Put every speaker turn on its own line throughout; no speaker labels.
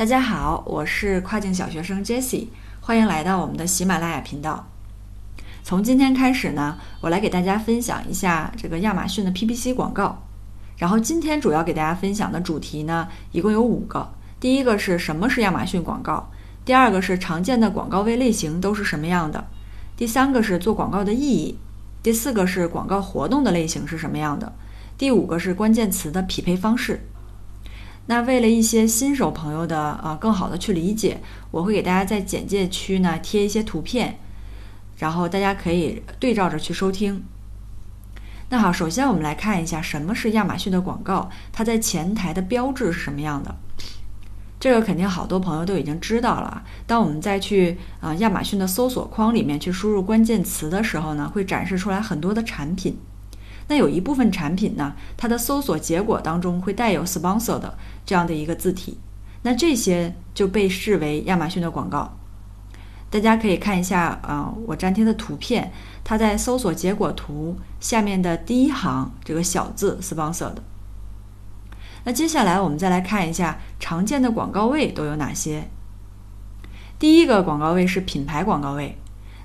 大家好，我是跨境小学生 Jessie，欢迎来到我们的喜马拉雅频道。从今天开始呢，我来给大家分享一下这个亚马逊的 PPC 广告。然后今天主要给大家分享的主题呢，一共有五个。第一个是什么是亚马逊广告？第二个是常见的广告位类型都是什么样的？第三个是做广告的意义？第四个是广告活动的类型是什么样的？第五个是关键词的匹配方式。那为了一些新手朋友的啊更好的去理解，我会给大家在简介区呢贴一些图片，然后大家可以对照着去收听。那好，首先我们来看一下什么是亚马逊的广告，它在前台的标志是什么样的。这个肯定好多朋友都已经知道了。当我们再去啊亚马逊的搜索框里面去输入关键词的时候呢，会展示出来很多的产品。那有一部分产品呢，它的搜索结果当中会带有 sponsor 的这样的一个字体，那这些就被视为亚马逊的广告。大家可以看一下啊，我粘贴的图片，它在搜索结果图下面的第一行这个小字 sponsor 的。那接下来我们再来看一下常见的广告位都有哪些。第一个广告位是品牌广告位。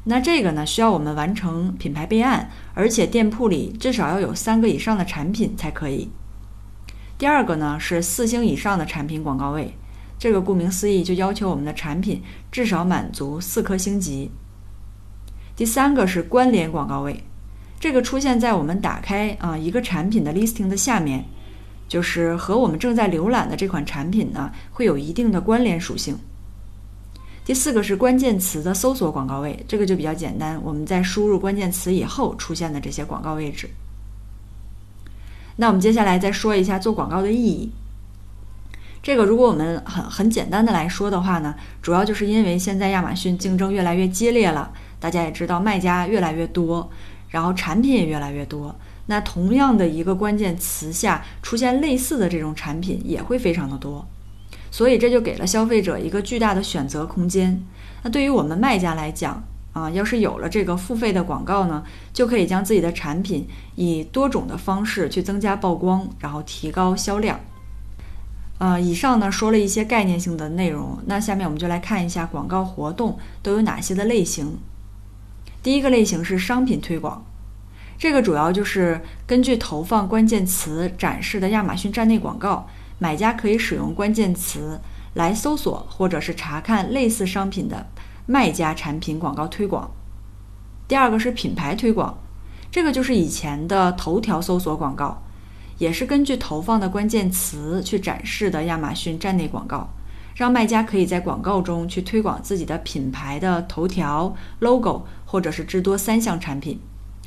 那这个呢，需要我们完成品牌备案，而且店铺里至少要有三个以上的产品才可以。第二个呢是四星以上的产品广告位，这个顾名思义就要求我们的产品至少满足四颗星级。第三个是关联广告位，这个出现在我们打开啊一个产品的 listing 的下面，就是和我们正在浏览的这款产品呢会有一定的关联属性。第四个是关键词的搜索广告位，这个就比较简单。我们在输入关键词以后出现的这些广告位置。那我们接下来再说一下做广告的意义。这个如果我们很很简单的来说的话呢，主要就是因为现在亚马逊竞争越来越激烈了，大家也知道卖家越来越多，然后产品也越来越多。那同样的一个关键词下出现类似的这种产品也会非常的多。所以这就给了消费者一个巨大的选择空间。那对于我们卖家来讲啊，要是有了这个付费的广告呢，就可以将自己的产品以多种的方式去增加曝光，然后提高销量。呃，以上呢说了一些概念性的内容，那下面我们就来看一下广告活动都有哪些的类型。第一个类型是商品推广，这个主要就是根据投放关键词展示的亚马逊站内广告。买家可以使用关键词来搜索或者是查看类似商品的卖家产品广告推广。第二个是品牌推广，这个就是以前的头条搜索广告，也是根据投放的关键词去展示的亚马逊站内广告，让卖家可以在广告中去推广自己的品牌的头条、logo 或者是至多三项产品。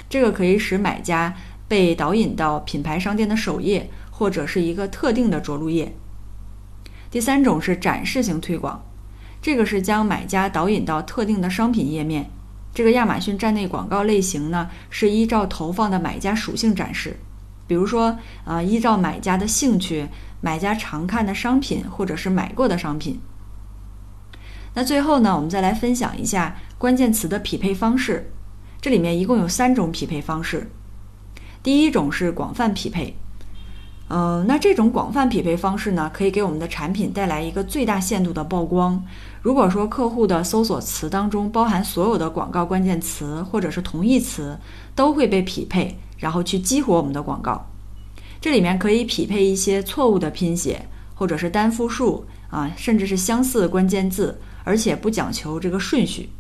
这个可以使买家被导引到品牌商店的首页。或者是一个特定的着陆页。第三种是展示型推广，这个是将买家导引到特定的商品页面。这个亚马逊站内广告类型呢，是依照投放的买家属性展示，比如说，呃，依照买家的兴趣、买家常看的商品或者是买过的商品。那最后呢，我们再来分享一下关键词的匹配方式。这里面一共有三种匹配方式。第一种是广泛匹配。嗯，那这种广泛匹配方式呢，可以给我们的产品带来一个最大限度的曝光。如果说客户的搜索词当中包含所有的广告关键词或者是同义词，都会被匹配，然后去激活我们的广告。这里面可以匹配一些错误的拼写，或者是单复数啊，甚至是相似关键字，而且不讲求这个顺序。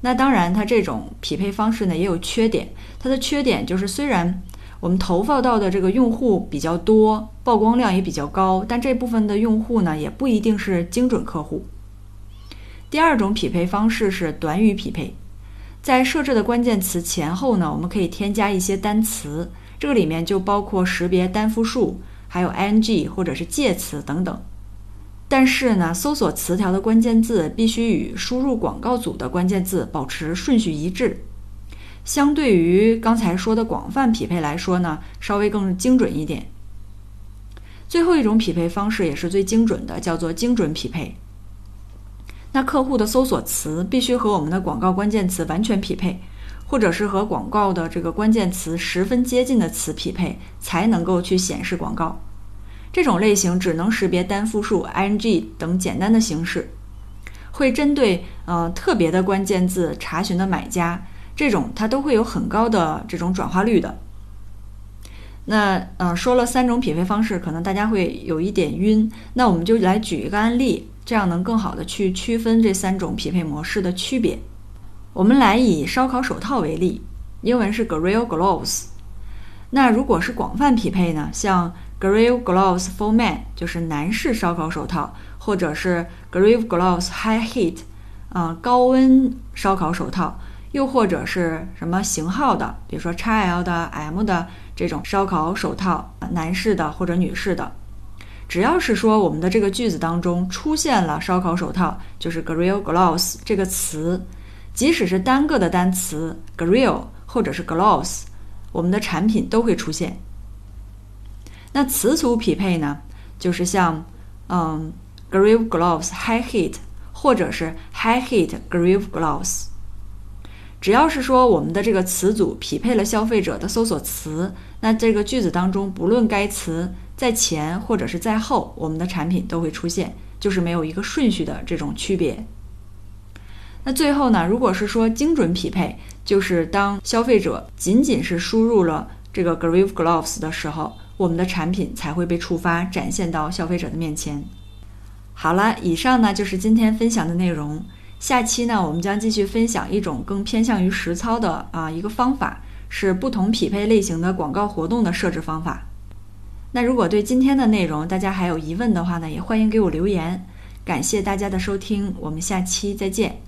那当然，它这种匹配方式呢也有缺点，它的缺点就是虽然。我们投放到的这个用户比较多，曝光量也比较高，但这部分的用户呢，也不一定是精准客户。第二种匹配方式是短语匹配，在设置的关键词前后呢，我们可以添加一些单词，这个里面就包括识别单复数，还有 ing 或者是介词等等。但是呢，搜索词条的关键字必须与输入广告组的关键字保持顺序一致。相对于刚才说的广泛匹配来说呢，稍微更精准一点。最后一种匹配方式也是最精准的，叫做精准匹配。那客户的搜索词必须和我们的广告关键词完全匹配，或者是和广告的这个关键词十分接近的词匹配，才能够去显示广告。这种类型只能识别单复数、ing 等简单的形式，会针对呃特别的关键字查询的买家，这种它都会有很高的这种转化率的。那呃说了三种匹配方式，可能大家会有一点晕，那我们就来举一个案例，这样能更好的去区分这三种匹配模式的区别。我们来以烧烤手套为例，英文是 grill gloves。那如果是广泛匹配呢？像 grill gloves for men 就是男士烧烤手套，或者是 grill gloves high heat，啊高温烧烤手套，又或者是什么型号的，比如说 XL 的、M 的这种烧烤手套，男士的或者女士的，只要是说我们的这个句子当中出现了烧烤手套，就是 grill gloves 这个词。即使是单个的单词 grill 或者是 gloves，我们的产品都会出现。那词组匹配呢，就是像嗯 grill gloves high heat，或者是 high heat grill gloves。只要是说我们的这个词组匹配了消费者的搜索词，那这个句子当中不论该词在前或者是在后，我们的产品都会出现，就是没有一个顺序的这种区别。那最后呢？如果是说精准匹配，就是当消费者仅仅是输入了这个 Grieve Gloves 的时候，我们的产品才会被触发，展现到消费者的面前。好了，以上呢就是今天分享的内容。下期呢，我们将继续分享一种更偏向于实操的啊一个方法，是不同匹配类型的广告活动的设置方法。那如果对今天的内容大家还有疑问的话呢，也欢迎给我留言。感谢大家的收听，我们下期再见。